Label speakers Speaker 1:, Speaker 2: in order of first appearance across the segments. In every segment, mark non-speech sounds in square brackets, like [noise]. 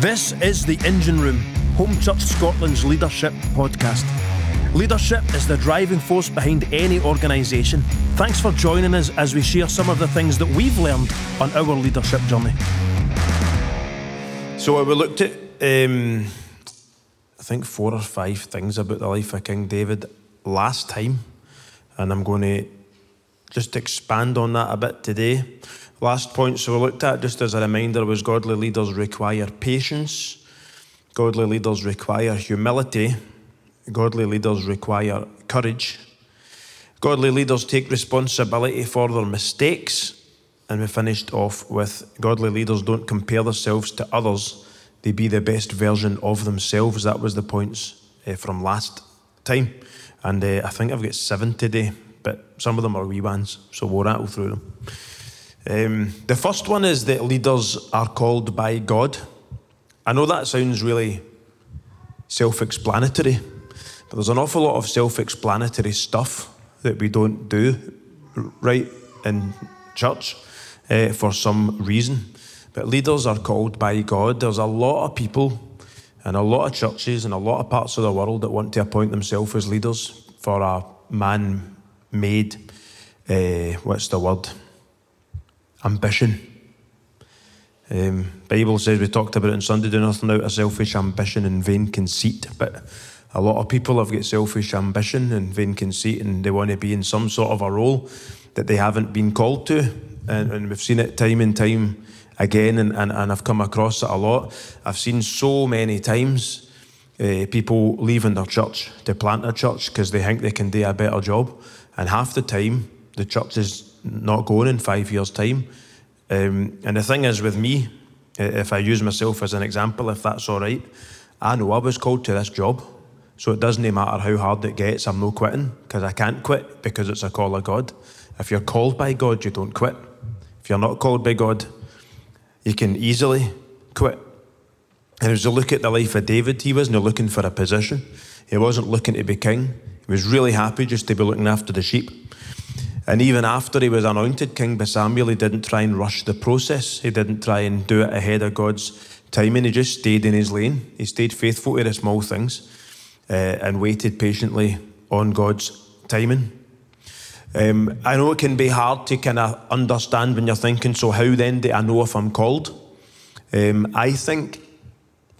Speaker 1: This is the Engine Room, Home Church Scotland's leadership podcast. Leadership is the driving force behind any organisation. Thanks for joining us as we share some of the things that we've learned on our leadership journey. So we looked at, um, I think, four or five things about the life of King David last time, and I'm going to just expand on that a bit today. Last point, so we looked at just as a reminder, was godly leaders require patience, godly leaders require humility, godly leaders require courage, godly leaders take responsibility for their mistakes, and we finished off with godly leaders don't compare themselves to others, they be the best version of themselves. That was the points uh, from last time. And uh, I think I've got seven today, but some of them are wee ones, so we'll rattle through them. Um, the first one is that leaders are called by God. I know that sounds really self explanatory, but there's an awful lot of self explanatory stuff that we don't do right in church uh, for some reason. But leaders are called by God. There's a lot of people and a lot of churches and a lot of parts of the world that want to appoint themselves as leaders for a man made, uh, what's the word? Ambition. Um, Bible says we talked about it on Sunday, do nothing out of selfish ambition and vain conceit. But a lot of people have got selfish ambition and vain conceit, and they want to be in some sort of a role that they haven't been called to. And, and we've seen it time and time again, and, and, and I've come across it a lot. I've seen so many times uh, people leaving their church to plant a church because they think they can do a better job, and half the time the church is not going in five years' time. Um, and the thing is, with me, if I use myself as an example, if that's all right, I know I was called to this job. So it doesn't matter how hard it gets, I'm no quitting because I can't quit because it's a call of God. If you're called by God, you don't quit. If you're not called by God, you can easily quit. And as you look at the life of David, he wasn't looking for a position. He wasn't looking to be king. He was really happy just to be looking after the sheep. And even after he was anointed king by Samuel, he didn't try and rush the process. He didn't try and do it ahead of God's timing. He just stayed in his lane. He stayed faithful to the small things uh, and waited patiently on God's timing. Um, I know it can be hard to kind of understand when you're thinking, so how then do I know if I'm called? Um, I think,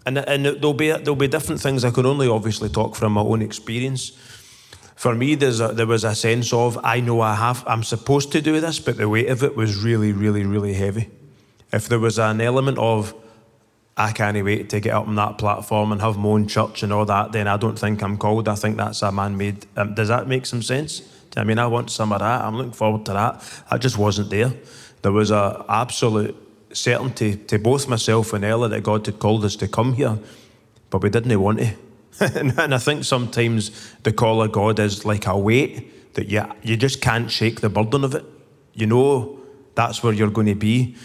Speaker 1: and, and there'll, be, there'll be different things. I can only obviously talk from my own experience for me, there's a, there was a sense of I know I have, I'm supposed to do this, but the weight of it was really, really, really heavy. If there was an element of I can't wait to get up on that platform and have my own church and all that, then I don't think I'm called. I think that's a man-made. Um, does that make some sense? I mean, I want some of that. I'm looking forward to that. I just wasn't there. There was a absolute certainty to both myself and Ella that God had called us to come here, but we didn't want to. [laughs] and I think sometimes the call of God is like a weight that you, you just can't shake the burden of it. You know that's where you're going to be,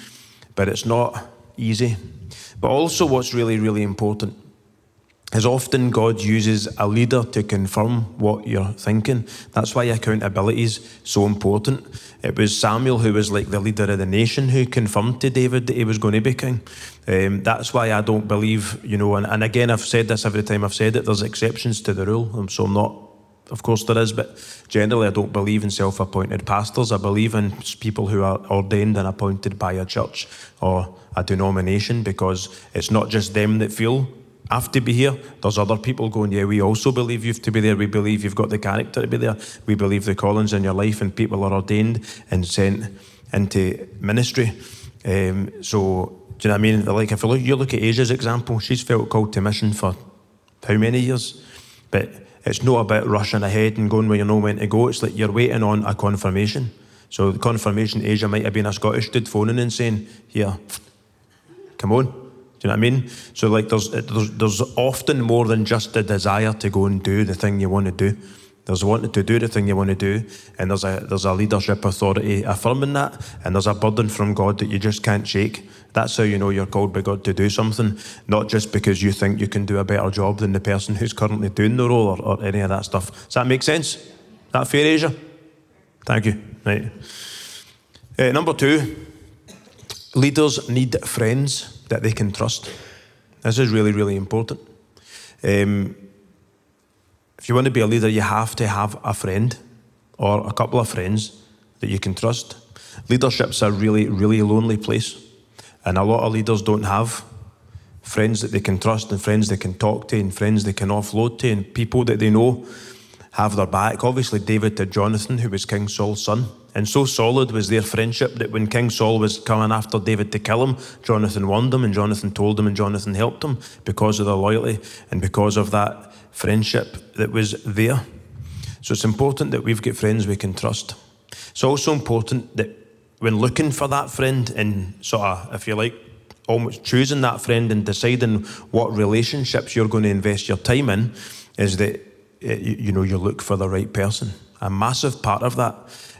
Speaker 1: but it's not easy. But also, what's really, really important is often God uses a leader to confirm what you're thinking. That's why accountability is so important. It was Samuel who was like the leader of the nation who confirmed to David that he was going to be king. Um, that's why I don't believe, you know, and, and again, I've said this every time I've said it, there's exceptions to the rule. Um, so I'm not, of course there is, but generally I don't believe in self appointed pastors. I believe in people who are ordained and appointed by a church or a denomination because it's not just them that feel have to be here. There's other people going, yeah, we also believe you have to be there. We believe you've got the character to be there. We believe the callings in your life and people are ordained and sent into ministry. Um, so, do you know what I mean? Like, if you look, you look at Asia's example, she's felt called to mission for how many years? But it's not about rushing ahead and going where you know when to go. It's like you're waiting on a confirmation. So, the confirmation, Asia might have been a Scottish dude phoning and saying, here, come on you know what I mean? So like there's, there's there's often more than just a desire to go and do the thing you want to do. There's wanting to do the thing you want to do, and there's a there's a leadership authority affirming that, and there's a burden from God that you just can't shake. That's how you know you're called by God to do something, not just because you think you can do a better job than the person who's currently doing the role or, or any of that stuff. Does that make sense? That fair, Asia? Thank you. Right. Uh, number two, leaders need friends that they can trust. This is really, really important. Um, if you want to be a leader, you have to have a friend or a couple of friends that you can trust. Leadership's a really, really lonely place. And a lot of leaders don't have friends that they can trust and friends they can talk to and friends they can offload to and people that they know have their back. Obviously, David to Jonathan, who was King Saul's son. And so solid was their friendship that when King Saul was coming after David to kill him, Jonathan warned him and Jonathan told him and Jonathan helped him because of their loyalty and because of that friendship that was there. So it's important that we've got friends we can trust. It's also important that when looking for that friend and sort of, if you like, almost choosing that friend and deciding what relationships you're going to invest your time in, is that eh, you know you look for the right person. A massive part of that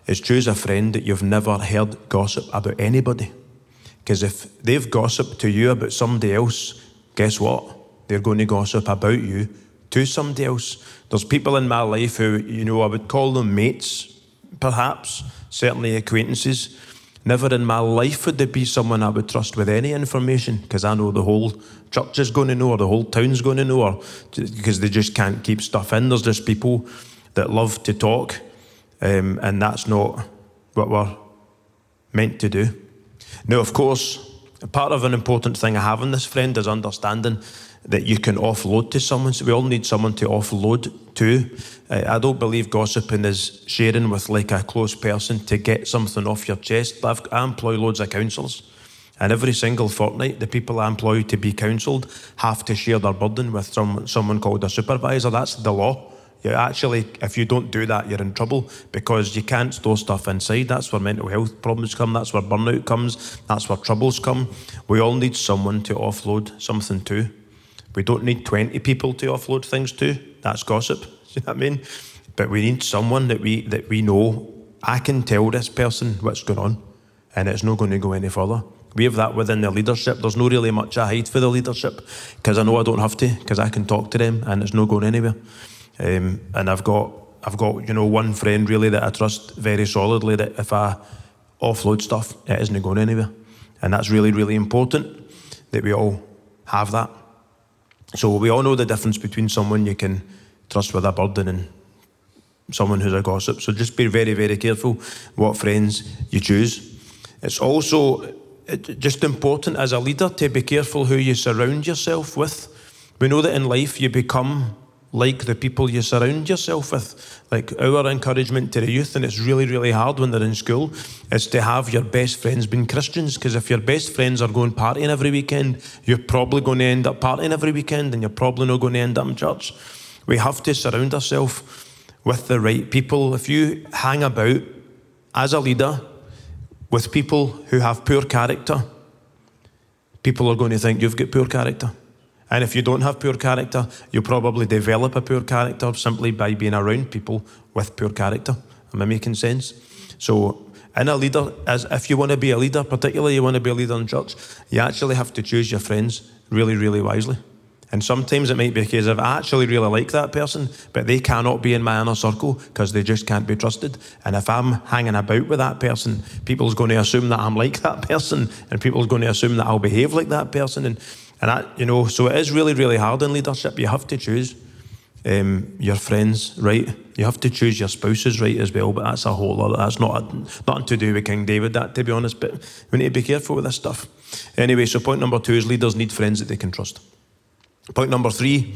Speaker 1: is choose a friend that you've never heard gossip about anybody. Because if they've gossiped to you about somebody else, guess what? They're going to gossip about you to somebody else. There's people in my life who, you know, I would call them mates, perhaps, certainly acquaintances. Never in my life would there be someone I would trust with any information because I know the whole church is going to know or the whole town's going to know because they just can't keep stuff in. There's just people that love to talk um, and that's not what we're meant to do. Now, of course, part of an important thing I have in this friend is understanding that you can offload to someone. So we all need someone to offload to. Uh, I don't believe gossiping is sharing with like a close person to get something off your chest. I've, I employ loads of counsellors. And every single fortnight, the people I employ to be counselled have to share their burden with some, someone called a supervisor. That's the law. You actually, if you don't do that, you're in trouble because you can't store stuff inside. That's where mental health problems come. That's where burnout comes. That's where troubles come. We all need someone to offload something to. We don't need 20 people to offload things to. That's gossip. [laughs] Do you know what I mean? But we need someone that we that we know. I can tell this person what's going on, and it's not going to go any further. We have that within the leadership. There's no really much I hide for the leadership because I know I don't have to because I can talk to them and it's not going anywhere. Um, and I've got I've got you know one friend really that I trust very solidly that if I offload stuff, it isn't going anywhere, and that's really really important that we all have that. So we all know the difference between someone you can trust with a burden and someone who's a gossip. So just be very, very careful what friends you choose. It's also just important as a leader to be careful who you surround yourself with. We know that in life you become like the people you surround yourself with. Like our encouragement to the youth, and it's really, really hard when they're in school, is to have your best friends being Christians. Because if your best friends are going partying every weekend, you're probably going to end up partying every weekend, and you're probably not going to end up in church. We have to surround ourselves with the right people. If you hang about as a leader with people who have poor character, people are going to think you've got poor character. And if you don't have poor character, you'll probably develop a poor character simply by being around people with poor character. Am I making sense? So, in a leader, as if you want to be a leader, particularly you want to be a leader in church, you actually have to choose your friends really, really wisely. And sometimes it might be a case of I actually really like that person, but they cannot be in my inner circle because they just can't be trusted. And if I'm hanging about with that person, people's going to assume that I'm like that person, and people's going to assume that I'll behave like that person. And and that, you know, so it is really, really hard in leadership. You have to choose um, your friends right. You have to choose your spouses right as well. But that's a whole lot. That's not a, nothing to do with King David. That, to be honest. But we need to be careful with this stuff. Anyway, so point number two is leaders need friends that they can trust. Point number three,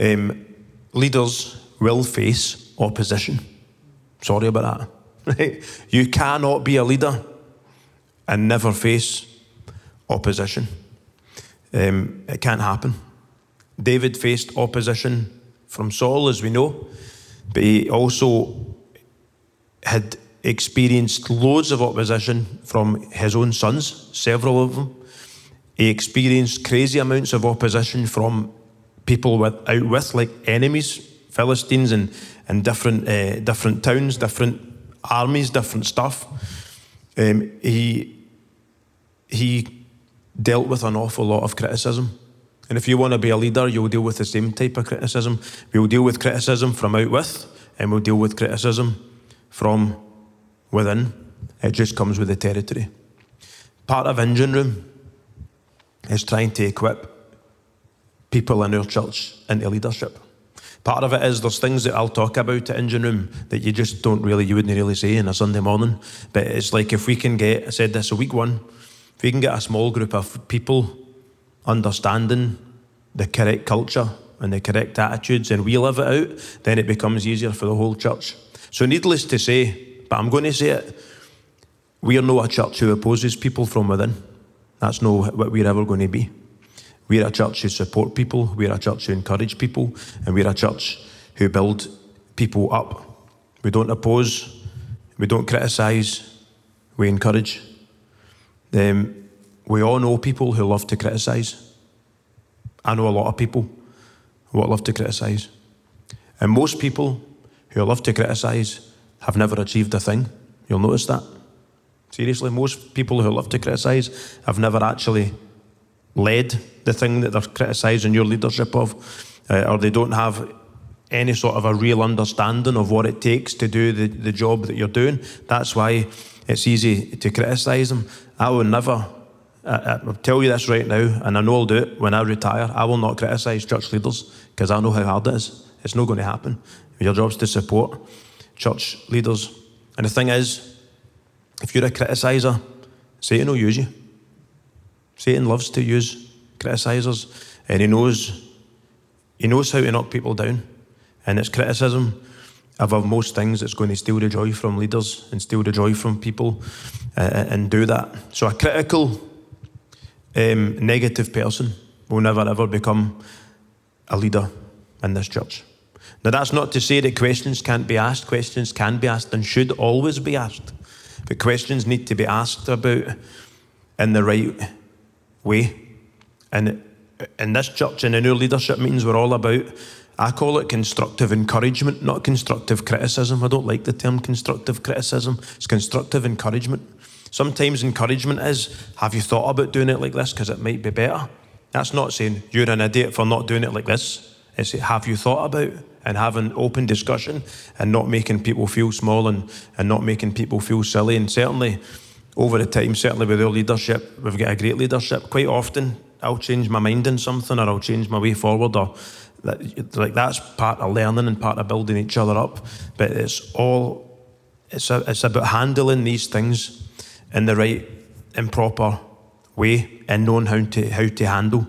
Speaker 1: um, leaders will face opposition. Sorry about that. [laughs] Right? You cannot be a leader and never face opposition. Um, it can't happen. David faced opposition from Saul, as we know, but he also had experienced loads of opposition from his own sons, several of them. He experienced crazy amounts of opposition from people with, out with, like enemies, Philistines, and, and different, uh, different towns, different armies, different stuff. Um, he, he dealt with an awful lot of criticism. And if you want to be a leader, you'll deal with the same type of criticism. We'll deal with criticism from out with, and we'll deal with criticism from within. It just comes with the territory. Part of engine room is trying to equip people in our church into leadership. Part of it is there's things that I'll talk about at Engine Room that you just don't really, you wouldn't really say in a Sunday morning. But it's like if we can get, I said this a week one, if we can get a small group of people understanding the correct culture and the correct attitudes and we live it out, then it becomes easier for the whole church. So, needless to say, but I'm going to say it, we are not a church who opposes people from within. That's not what we're ever going to be. We're a church who support people, we're a church who encourage people, and we're a church who build people up. We don't oppose, we don't criticise, we encourage. Um, we all know people who love to criticise. I know a lot of people who love to criticise. And most people who love to criticise have never achieved a thing. You'll notice that. Seriously, most people who love to criticise have never actually led the thing that they're criticising your leadership of, uh, or they don't have any sort of a real understanding of what it takes to do the, the job that you're doing. That's why it's easy to criticise them. I will never, uh, uh, I, will tell you this right now, and I know I'll do it when I retire. I will not criticise church leaders because I know how hard it is. It's not going to happen. Your job's to support church leaders. And the thing is, if you're a criticiser, Satan will use you. Satan loves to use criticisers, and he knows he knows how to knock people down. And it's criticism above most things it's going to steal the joy from leaders and steal the joy from people uh, uh, and do that. So a critical, um, negative person will never ever become a leader in this church. Now, that's not to say that questions can't be asked. Questions can be asked and should always be asked. But questions need to be asked about in the right way. And in this church and in our leadership meetings, we're all about, I call it constructive encouragement, not constructive criticism. I don't like the term constructive criticism, it's constructive encouragement. Sometimes encouragement is, have you thought about doing it like this because it might be better? That's not saying you're an idiot for not doing it like this. It's have you thought about and having open discussion and not making people feel small and, and not making people feel silly. And certainly over the time, certainly with our leadership, we've got a great leadership. Quite often, I'll change my mind on something or I'll change my way forward or that, like that's part of learning and part of building each other up. But it's all it's a, it's about handling these things in the right and proper way and knowing how to how to handle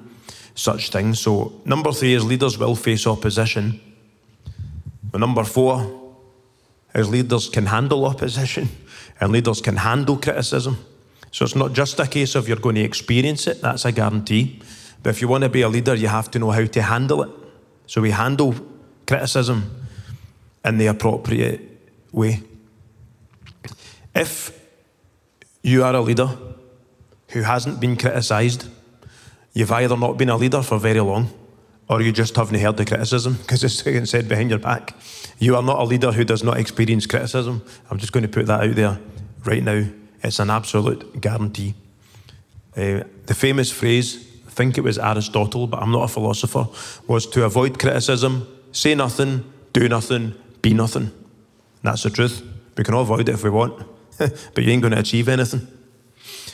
Speaker 1: such things. So number three is leaders will face opposition. But number four is leaders can handle opposition [laughs] and leaders can handle criticism. So it's not just a case of you're going to experience it, that's a guarantee. But if you want to be a leader, you have to know how to handle it. So we handle criticism in the appropriate way. If you are a leader who hasn't been criticised, you've either not been a leader for very long or you just haven't heard the criticism because it's getting [laughs] said behind your back. You are not a leader who does not experience criticism. I'm just going to put that out there right now. It's an absolute guarantee. Uh, the famous phrase, think it was Aristotle, but I'm not a philosopher, was to avoid criticism, say nothing, do nothing, be nothing. That's the truth. We can all avoid it if we want, [laughs] but you ain't going to achieve anything.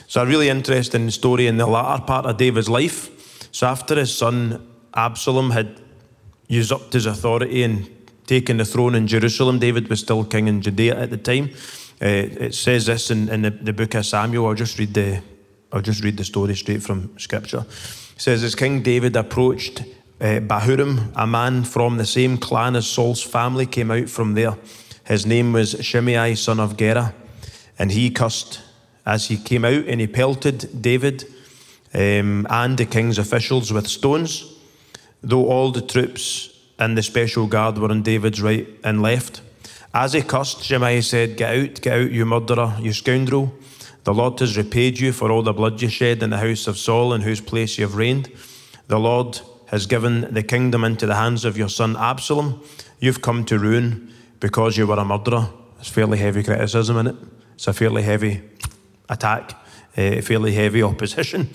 Speaker 1: So, a really interesting story in the latter part of David's life. So, after his son Absalom had usurped his authority and taken the throne in Jerusalem. David was still king in Judea at the time. Uh, it says this in, in the, the, book of Samuel. I'll just read the I'll just read the story straight from Scripture. It says as King David approached uh, Bahurim, a man from the same clan as Saul's family came out from there. His name was Shimei, son of Gera, and he cursed as he came out, and he pelted David um, and the king's officials with stones though all the troops and the special guard were on David's right and left. As he cursed, Shimei said, Get out, get out, you murderer, you scoundrel. The Lord has repaid you for all the blood you shed in the house of Saul, in whose place you have reigned. The Lord has given the kingdom into the hands of your son Absalom. You've come to ruin because you were a murderer. It's fairly heavy criticism in it. It's a fairly heavy attack, uh, fairly heavy opposition.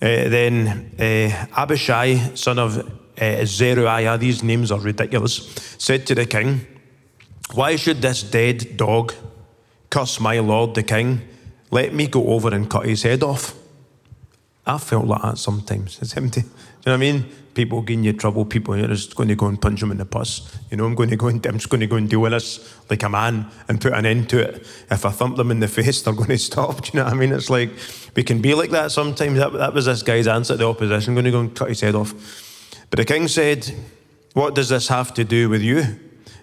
Speaker 1: Uh, then uh, Abishai, son of uh, Zeruiah, these names are ridiculous, said to the king, Why should this dead dog curse my lord the king? Let me go over and cut his head off. I felt like that sometimes. It's [laughs] empty. Do you know what I mean? People giving you trouble, people you're just going to go and punch them in the puss. You know, I'm going to go and I'm just going to go and deal with this like a man and put an end to it. If I thump them in the face, they're going [laughs] to stop. Do you know what I mean? It's like we can be like that sometimes. That, that was this guy's answer to the opposition. I'm going to go and cut his head off. But the king said, What does this have to do with you,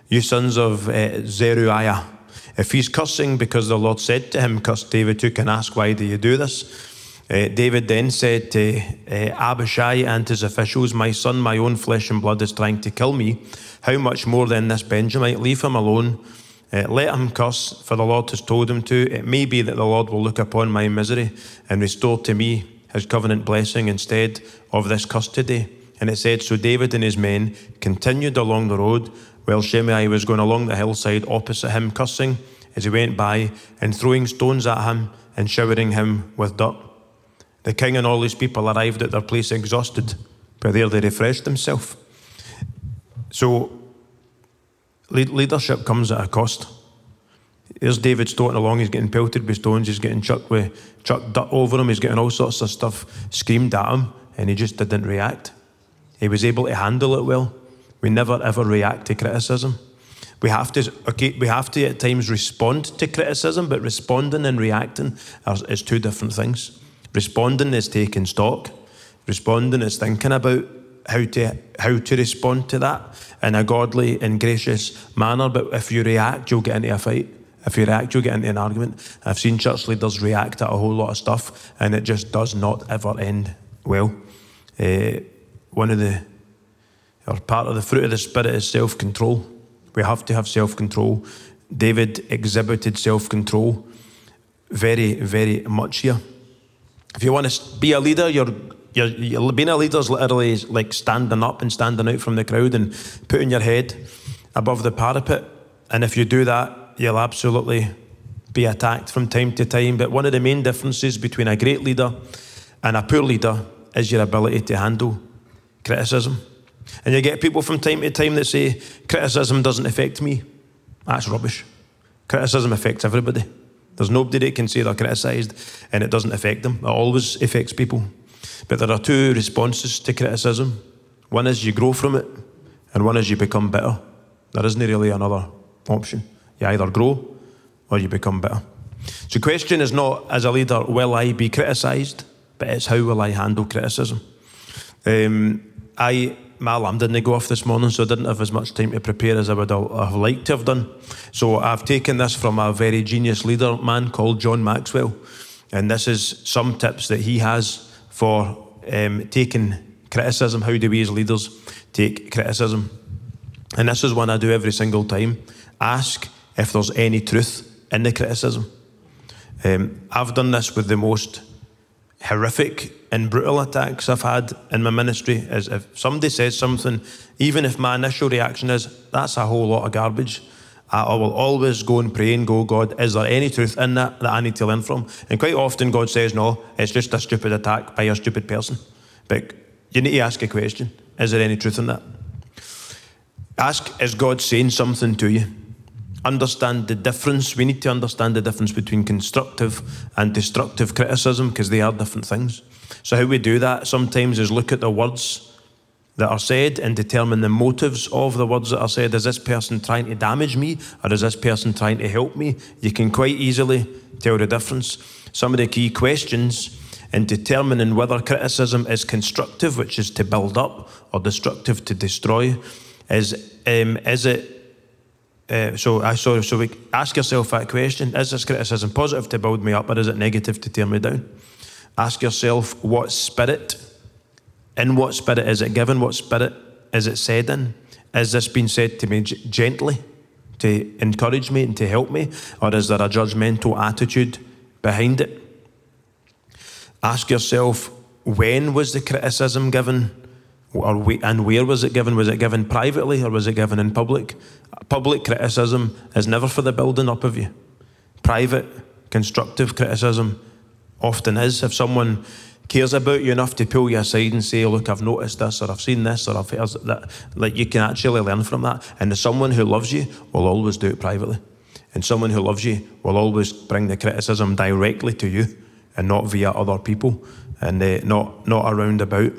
Speaker 1: you sons of uh, Zeruiah? If he's cursing because the Lord said to him, Curse David, you can ask, Why do you do this? Uh, David then said to uh, Abishai and his officials, My son, my own flesh and blood, is trying to kill me. How much more then this Benjamin? Leave him alone. Uh, let him curse, for the Lord has told him to. It may be that the Lord will look upon my misery and restore to me his covenant blessing instead of this curse today. And it said, So David and his men continued along the road while Shimei was going along the hillside opposite him, cursing as he went by and throwing stones at him and showering him with dirt. The king and all his people arrived at their place exhausted, but there they refreshed themselves. So, leadership comes at a cost. There's David stoating along, he's getting pelted with stones, he's getting chucked with chucked dirt over him, he's getting all sorts of stuff screamed at him, and he just didn't react. He was able to handle it well. We never ever react to criticism. We have to, okay, we have to at times respond to criticism, but responding and reacting are, is two different things. Responding is taking stock. Responding is thinking about how to how to respond to that in a godly and gracious manner. But if you react, you'll get into a fight. If you react, you'll get into an argument. I've seen church leaders react to a whole lot of stuff, and it just does not ever end well. Uh, one of the part of the fruit of the spirit is self-control. We have to have self-control. David exhibited self-control very, very much here. If you want to be a leader, you're, you're, you're being a leader is literally like standing up and standing out from the crowd and putting your head above the parapet. And if you do that, you'll absolutely be attacked from time to time. But one of the main differences between a great leader and a poor leader is your ability to handle criticism. And you get people from time to time that say, criticism doesn't affect me. That's rubbish. Criticism affects everybody. There's nobody that can say they're criticised and it doesn't affect them. It always affects people. But there are two responses to criticism. One is you grow from it, and one is you become better. There isn't really another option. You either grow or you become better. So the question is not, as a leader, will I be criticised? But it's how will I handle criticism? Um, I my alarm didn't go off this morning, so I didn't have as much time to prepare as I would have liked to have done. So I've taken this from a very genius leader man called John Maxwell, and this is some tips that he has for um, taking criticism. How do we as leaders take criticism? And this is one I do every single time. Ask if there's any truth in the criticism. Um, I've done this with the most horrific and brutal attacks I've had in my ministry is if somebody says something, even if my initial reaction is, that's a whole lot of garbage, I will always go and pray and go, God, is there any truth in that that I need to learn from? And quite often God says, no, it's just a stupid attack by a stupid person. But you need to ask a question is there any truth in that? Ask, is God saying something to you? Understand the difference. We need to understand the difference between constructive and destructive criticism because they are different things. So, how we do that sometimes is look at the words that are said and determine the motives of the words that are said. Is this person trying to damage me or is this person trying to help me? You can quite easily tell the difference. Some of the key questions in determining whether criticism is constructive, which is to build up, or destructive to destroy, is um, is it uh, so I so so we ask yourself that question: Is this criticism positive to build me up, or is it negative to tear me down? Ask yourself what spirit, in what spirit is it given? What spirit is it said in? Is this being said to me gently, to encourage me and to help me, or is there a judgmental attitude behind it? Ask yourself when was the criticism given? Or we, and where was it given? Was it given privately or was it given in public? Public criticism is never for the building up of you. Private, constructive criticism often is. If someone cares about you enough to pull you aside and say, Look, I've noticed this, or I've seen this, or I've heard that, like you can actually learn from that. And someone who loves you will always do it privately. And someone who loves you will always bring the criticism directly to you and not via other people. and uh, not not around about.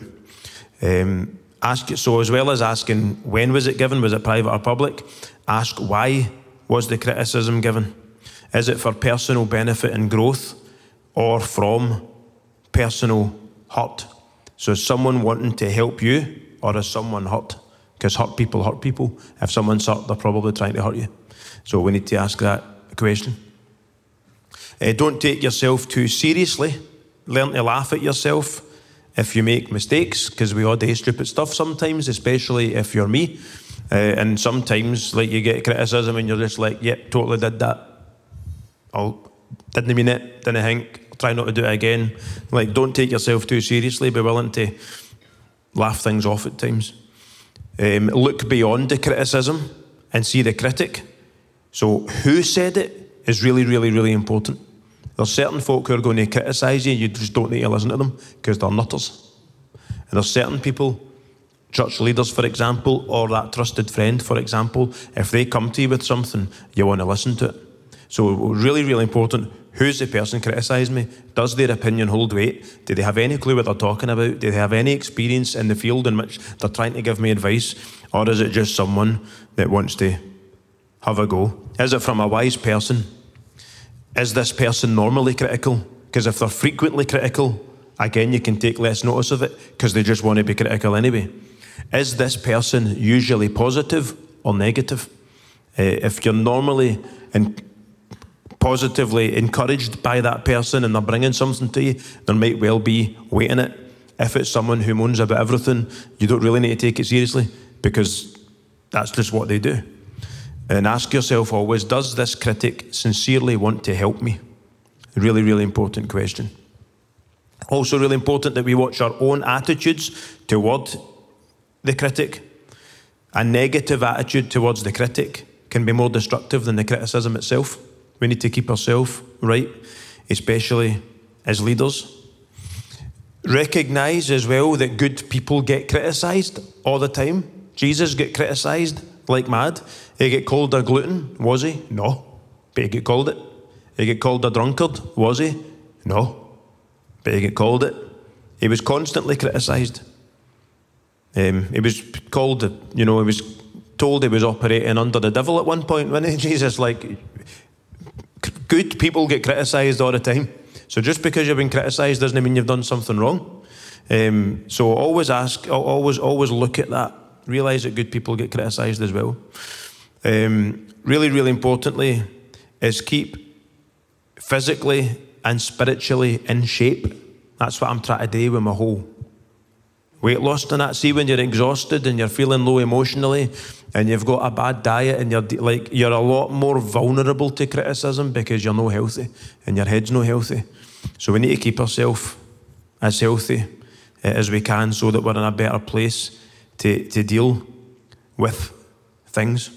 Speaker 1: Um, ask so as well as asking when was it given, was it private or public? Ask why was the criticism given? Is it for personal benefit and growth, or from personal hurt? So is someone wanting to help you, or is someone hurt? Because hurt people hurt people. If someone's hurt, they're probably trying to hurt you. So we need to ask that question. Uh, don't take yourself too seriously. Learn to laugh at yourself if you make mistakes, because we all do stupid stuff sometimes, especially if you're me. Uh, and sometimes, like, you get criticism and you're just like, yep, yeah, totally did that. I didn't mean it, didn't think, try not to do it again. Like, don't take yourself too seriously, be willing to laugh things off at times. Um, look beyond the criticism and see the critic. So, who said it is really, really, really important. There's certain folk who are going to criticise you, you just don't need to listen to them because they're nutters. And there's certain people, church leaders, for example, or that trusted friend, for example, if they come to you with something, you want to listen to it. So, really, really important who's the person criticising me? Does their opinion hold weight? Do they have any clue what they're talking about? Do they have any experience in the field in which they're trying to give me advice? Or is it just someone that wants to have a go? Is it from a wise person? Is this person normally critical? Because if they're frequently critical, again, you can take less notice of it because they just want to be critical anyway. Is this person usually positive or negative? Uh, if you're normally in, positively encouraged by that person and they're bringing something to you, there might well be weight in it. If it's someone who moans about everything, you don't really need to take it seriously because that's just what they do. And ask yourself always does this critic sincerely want to help me? Really, really important question. Also, really important that we watch our own attitudes toward the critic. A negative attitude towards the critic can be more destructive than the criticism itself. We need to keep ourselves right, especially as leaders. Recognize as well that good people get criticised all the time. Jesus get criticised like mad. He get called a glutton, was he? No. But he get called it. He get called a drunkard, was he? No. But he get called it. He was constantly criticised. Um, he was called, you know, he was told he was operating under the devil at one point, when [laughs] Jesus, like, good people get criticised all the time. So just because you've been criticised doesn't mean you've done something wrong. Um, so always ask, always, always look at that. Realise that good people get criticised as well. Um, really, really importantly, is keep physically and spiritually in shape. That's what I'm trying to do with my whole weight loss and that. See, when you're exhausted and you're feeling low emotionally and you've got a bad diet and you're like you're a lot more vulnerable to criticism because you're not healthy and your head's not healthy. So we need to keep ourselves as healthy uh, as we can so that we're in a better place to, to deal with things.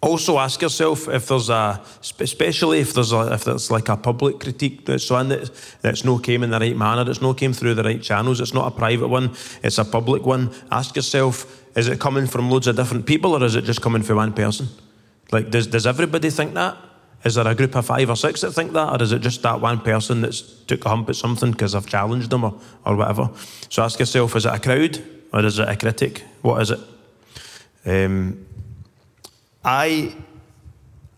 Speaker 1: Also, ask yourself if there's a, especially if there's a, if there's like a public critique that's one that, that's no came in the right manner, that's no came through the right channels, it's not a private one, it's a public one. Ask yourself, is it coming from loads of different people or is it just coming from one person? Like, does, does everybody think that? Is there a group of five or six that think that, or is it just that one person that's took a hump at something because I've challenged them or, or whatever? So ask yourself, is it a crowd or is it a critic? What is it? Um, I,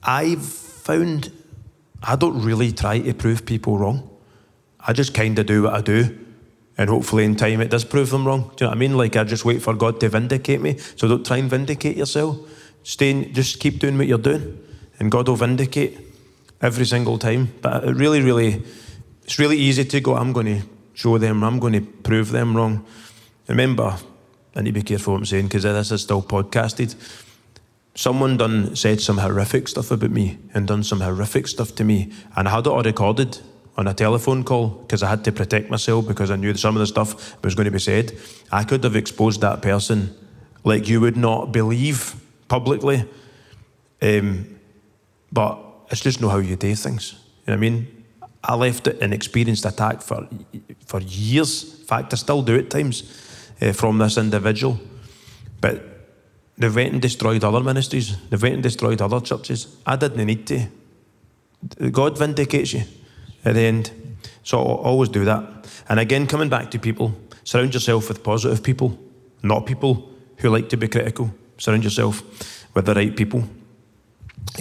Speaker 1: I've found I don't really try to prove people wrong. I just kind of do what I do. And hopefully, in time, it does prove them wrong. Do you know what I mean? Like, I just wait for God to vindicate me. So don't try and vindicate yourself. Stay in, just keep doing what you're doing, and God will vindicate every single time. But it really, really, it's really easy to go, I'm going to show them, I'm going to prove them wrong. Remember, I need to be careful what I'm saying because this is still podcasted someone done said some horrific stuff about me and done some horrific stuff to me, and I had it all recorded on a telephone call because I had to protect myself because I knew some of the stuff was going to be said. I could have exposed that person like you would not believe publicly, um, but it's just not how you do things. You know what I mean? I left an experienced attack for for years. In fact, I still do at times uh, from this individual, but They've went and destroyed other ministries. They've went and destroyed other churches. I didn't need to. God vindicates you at the end. So always do that. And again, coming back to people, surround yourself with positive people, not people who like to be critical. Surround yourself with the right people.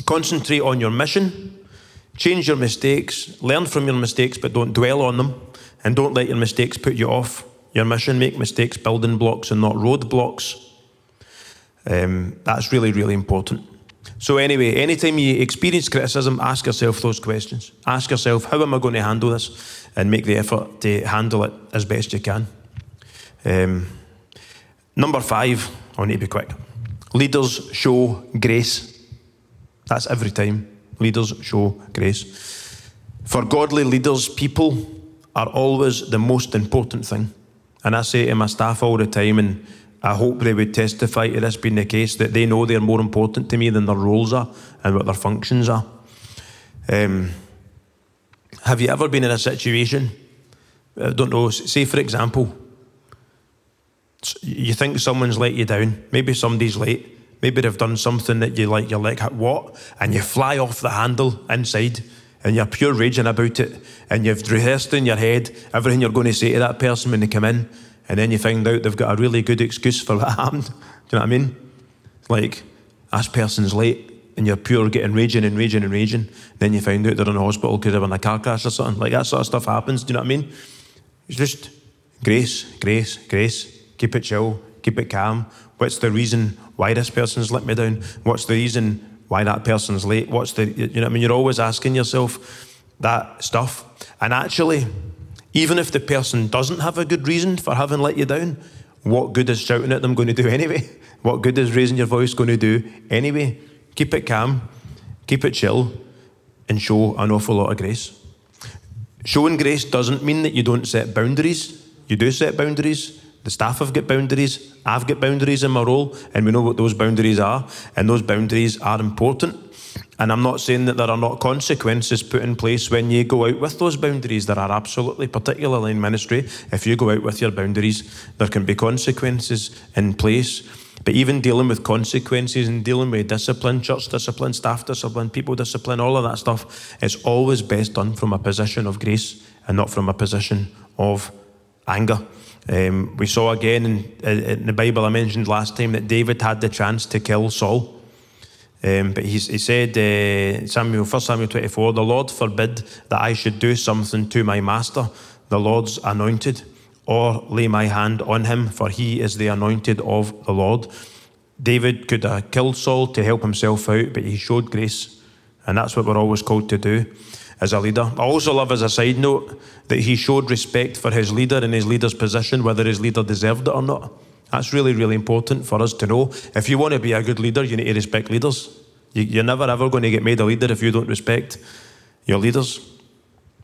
Speaker 1: Concentrate on your mission. Change your mistakes. Learn from your mistakes, but don't dwell on them. And don't let your mistakes put you off your mission. Make mistakes building blocks and not roadblocks. Um, that's really, really important. So, anyway, anytime you experience criticism, ask yourself those questions. Ask yourself, how am I going to handle this? And make the effort to handle it as best you can. Um, number five, I need to be quick. Leaders show grace. That's every time. Leaders show grace. For godly leaders, people are always the most important thing. And I say to my staff all the time, and I hope they would testify to this being the case that they know they're more important to me than their roles are and what their functions are. Um, have you ever been in a situation? I don't know. Say, for example, you think someone's let you down. Maybe somebody's late. Maybe they've done something that you like. You're like, what? And you fly off the handle inside, and you're pure raging about it. And you've rehearsed in your head everything you're going to say to that person when they come in and then you find out they've got a really good excuse for [laughs] what happened. Do you know what I mean? Like, this person's late, and you're pure getting raging and raging and raging. Then you find out they're in the hospital because they're in a car crash or something. Like, that sort of stuff happens. Do you know what I mean? It's just grace, grace, grace. Keep it chill, keep it calm. What's the reason why this person's let me down? What's the reason why that person's late? What's the, you know what I mean? You're always asking yourself that stuff. And actually, even if the person doesn't have a good reason for having let you down, what good is shouting at them going to do [laughs] anyway? What good is raising your voice going to do anyway? Keep it calm, keep it chill, and show an awful lot of grace. Showing grace doesn't mean that you don't set boundaries. You do set boundaries. The staff have got boundaries. I've got boundaries in my role, and we know what those boundaries are, and those boundaries are important. And I'm not saying that there are not consequences put in place when you go out with those boundaries. There are absolutely, particularly in ministry, if you go out with your boundaries, there can be consequences in place. But even dealing with consequences and dealing with discipline, church discipline, staff discipline, people discipline, all of that stuff, it's always best done from a position of grace and not from a position of anger. Um, we saw again in, in the Bible I mentioned last time that David had the chance to kill Saul. Um, but he, he said, uh, Samuel, 1 Samuel 24, the Lord forbid that I should do something to my master, the Lord's anointed, or lay my hand on him, for he is the anointed of the Lord. David could have killed Saul to help himself out, but he showed grace. And that's what we're always called to do as a leader. I also love, as a side note, that he showed respect for his leader and his leader's position, whether his leader deserved it or not. That's really, really important for us to know. If you want to be a good leader, you need to respect leaders. You, are never ever going to get made a leader if you don't respect your leaders.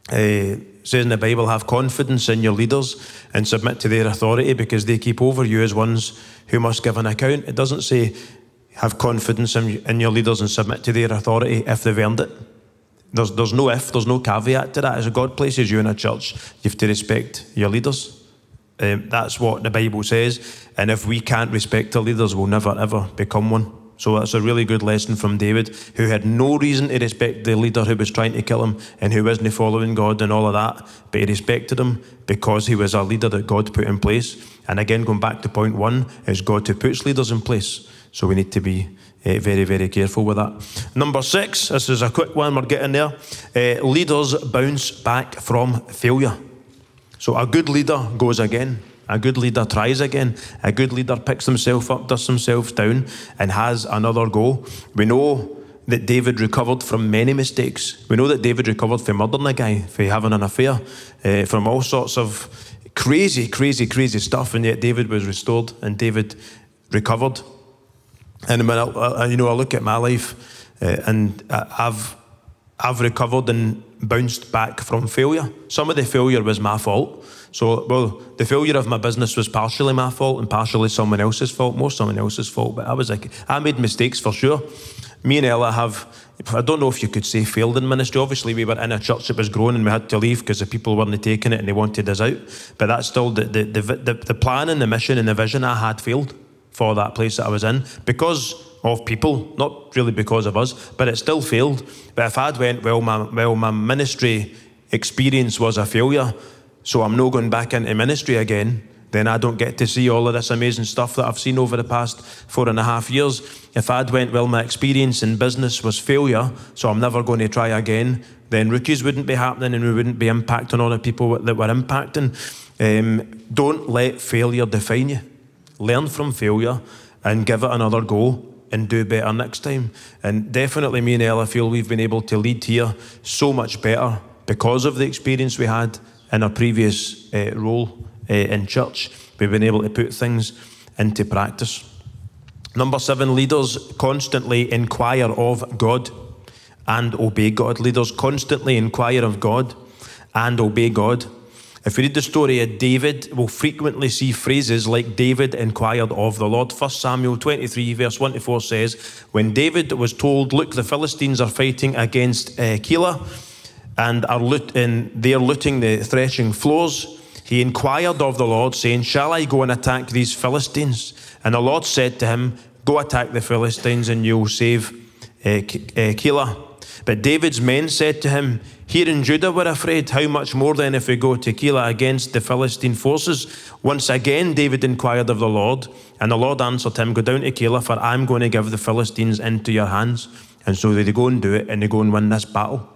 Speaker 1: Uh, says in the Bible, have confidence in your leaders and submit to their authority because they keep over you as ones who must give an account. It doesn't say have confidence in your leaders and submit to their authority if they've earned it. There's, there's no if, there's no caveat to that. As God places you in a church, you have to respect your leaders. Um, that's what the Bible says. And if we can't respect our leaders, we'll never ever become one. So that's a really good lesson from David, who had no reason to respect the leader who was trying to kill him and who wasn't following God and all of that. But he respected him because he was a leader that God put in place. And again, going back to point one, is God who puts leaders in place. So we need to be uh, very, very careful with that. Number six, this is a quick one, we're getting there. Uh, leaders bounce back from failure. So a good leader goes again. A good leader tries again. A good leader picks himself up, dusts himself down, and has another go. We know that David recovered from many mistakes. We know that David recovered from murdering a guy, for having an affair, uh, from all sorts of crazy, crazy, crazy stuff, and yet David was restored and David recovered. And when I, I you know, I look at my life, uh, and I've I've recovered and bounced back from failure. Some of the failure was my fault. So, well, the failure of my business was partially my fault and partially someone else's fault, more someone else's fault. But I was like, I made mistakes for sure. Me and Ella have, I don't know if you could say failed in ministry. Obviously, we were in a church that was growing and we had to leave because the people weren't taking it and they wanted us out. But that's still the, the, the, the, the plan and the mission and the vision I had failed for that place that I was in because of people, not really because of us, but it still failed. But if I'd went, well, my, well, my ministry experience was a failure, so I'm not going back into ministry again, then I don't get to see all of this amazing stuff that I've seen over the past four and a half years. If I'd went, well, my experience in business was failure, so I'm never going to try again, then rookies wouldn't be happening and we wouldn't be impacting all the people that we're impacting. Um, don't let failure define you. Learn from failure and give it another go and do better next time. And definitely, me and Ella feel we've been able to lead here so much better because of the experience we had in our previous uh, role uh, in church. We've been able to put things into practice. Number seven, leaders constantly inquire of God and obey God. Leaders constantly inquire of God and obey God. If we read the story of David, we'll frequently see phrases like David inquired of the Lord. 1 Samuel 23, verse 1 to 4 says, When David was told, Look, the Philistines are fighting against uh, Keilah and are loot- and they're looting the threshing floors, he inquired of the Lord, saying, Shall I go and attack these Philistines? And the Lord said to him, Go attack the Philistines and you'll save uh, uh Keilah. But David's men said to him, Here in Judah we're afraid. How much more then if we go to Keilah against the Philistine forces? Once again David inquired of the Lord, and the Lord answered him, Go down to Keilah, for I'm going to give the Philistines into your hands. And so they go and do it, and they go and win this battle.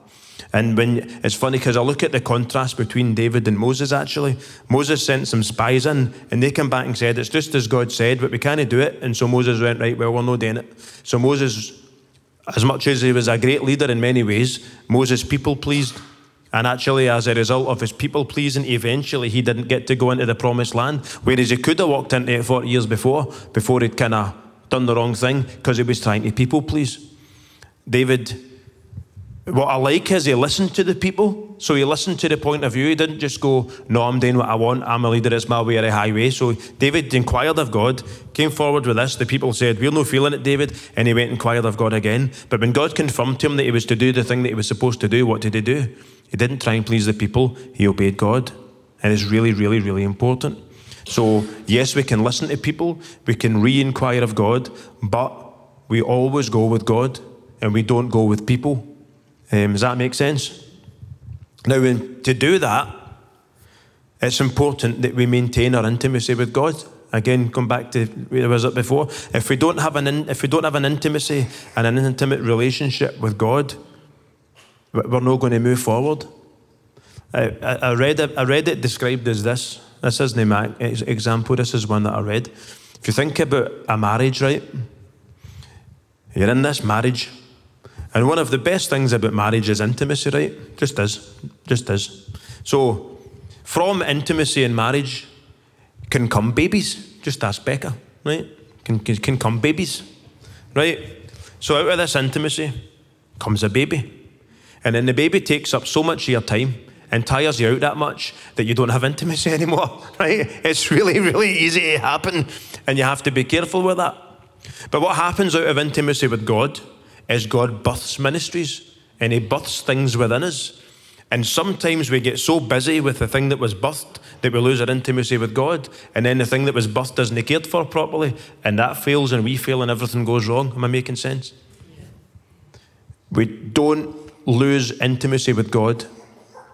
Speaker 1: And when it's funny because I look at the contrast between David and Moses actually. Moses sent some spies in and they came back and said, It's just as God said, but we can't do it. And so Moses went, Right, well, we're not doing it. So Moses as much as he was a great leader in many ways, Moses people pleased. And actually, as a result of his people pleasing, eventually he didn't get to go into the promised land, whereas he could have walked into it 40 years before, before he'd kind of done the wrong thing because he was trying to people please. David what I like is he listened to the people. So he listened to the point of view. He didn't just go, No, I'm doing what I want. I'm a leader. It's my way or a highway. So David inquired of God, came forward with this. The people said, We're no feeling it, David. And he went and inquired of God again. But when God confirmed to him that he was to do the thing that he was supposed to do, what did he do? He didn't try and please the people, he obeyed God. And it's really, really, really important. So, yes, we can listen to people, we can re inquire of God, but we always go with God and we don't go with people. Um, does that make sense? Now, when, to do that, it's important that we maintain our intimacy with God. Again, come back to where was it before? If we don't have an in, if we don't have an intimacy and an intimate relationship with God, we're not going to move forward. I, I, read it. I read it described as this. This isn't my example. This is one that I read. If you think about a marriage, right? You're in this marriage. And one of the best things about marriage is intimacy, right? Just is. Just is. So, from intimacy in marriage can come babies. Just ask Becca, right? Can, can, can come babies, right? So, out of this intimacy comes a baby. And then the baby takes up so much of your time and tires you out that much that you don't have intimacy [laughs] anymore, right? It's really, really easy to happen, and you have to be careful with that. But what happens out of intimacy with God is God births ministries and He births things within us. And sometimes we get so busy with the thing that was birthed that we lose our intimacy with God, and then the thing that was birthed isn't cared for properly, and that fails, and we fail, and everything goes wrong. Am I making sense? We don't lose intimacy with God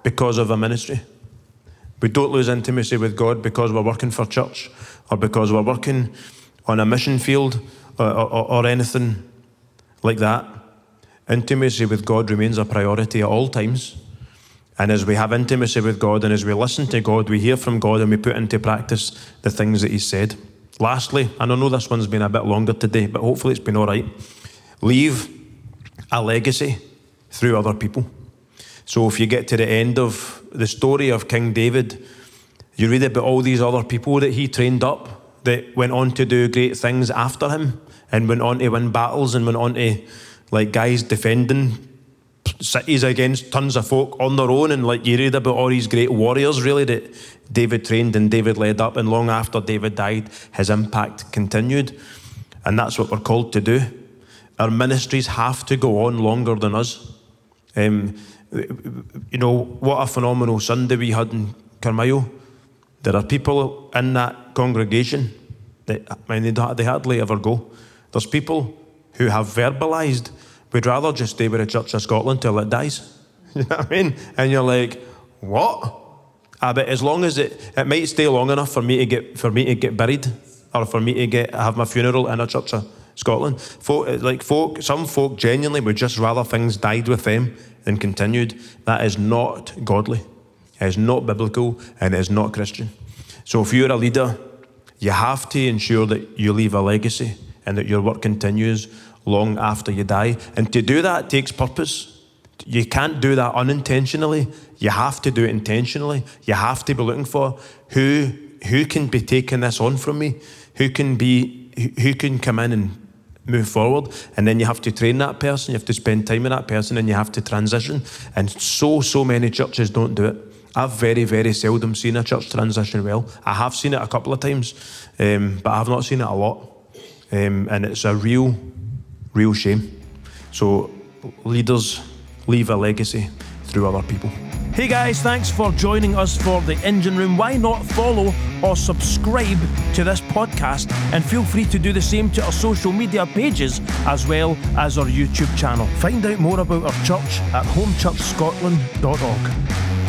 Speaker 1: because of a ministry. We don't lose intimacy with God because we're working for church or because we're working on a mission field or, or, or anything like that, intimacy with God remains a priority at all times. And as we have intimacy with God and as we listen to God, we hear from God and we put into practice the things that He said. Lastly, and I know this one's been a bit longer today, but hopefully it's been all right. Leave a legacy through other people. So if you get to the end of the story of King David, you read about all these other people that he trained up that went on to do great things after him and went on to win battles and went on to like guys defending cities against tons of folk on their own. And like you read about all these great warriors, really, that David trained and David led up. And long after David died, his impact continued. And that's what we're called to do. Our ministries have to go on longer than us. Um, you know, what a phenomenal Sunday we had in Carmayo. There are people in that congregation that I mean, they hardly ever go. There's people who have verbalised, we'd rather just stay with the Church of Scotland till it dies. [laughs] you know what I mean? And you're like, what? Ah, but as long as it, it might stay long enough for me to get for me to get buried, or for me to get have my funeral in a church of Scotland. Folk, like folk, some folk genuinely would just rather things died with them than continued. That is not godly. Is not biblical, and is not Christian. So if you're a leader, you have to ensure that you leave a legacy and that your work continues long after you die. And to do that takes purpose. You can't do that unintentionally. You have to do it intentionally. You have to be looking for who who can be taking this on from me, who can be who can come in and move forward. And then you have to train that person, you have to spend time with that person, and you have to transition. And so so many churches don't do it. I've very, very seldom seen a church transition well. I have seen it a couple of times, um, but I have not seen it a lot. Um, and it's a real, real shame. So, leaders leave a legacy through other people.
Speaker 2: Hey guys, thanks for joining us for the engine room. Why not follow or subscribe to this podcast? And feel free to do the same to our social media pages as well as our YouTube channel. Find out more about our church at homechurchscotland.org.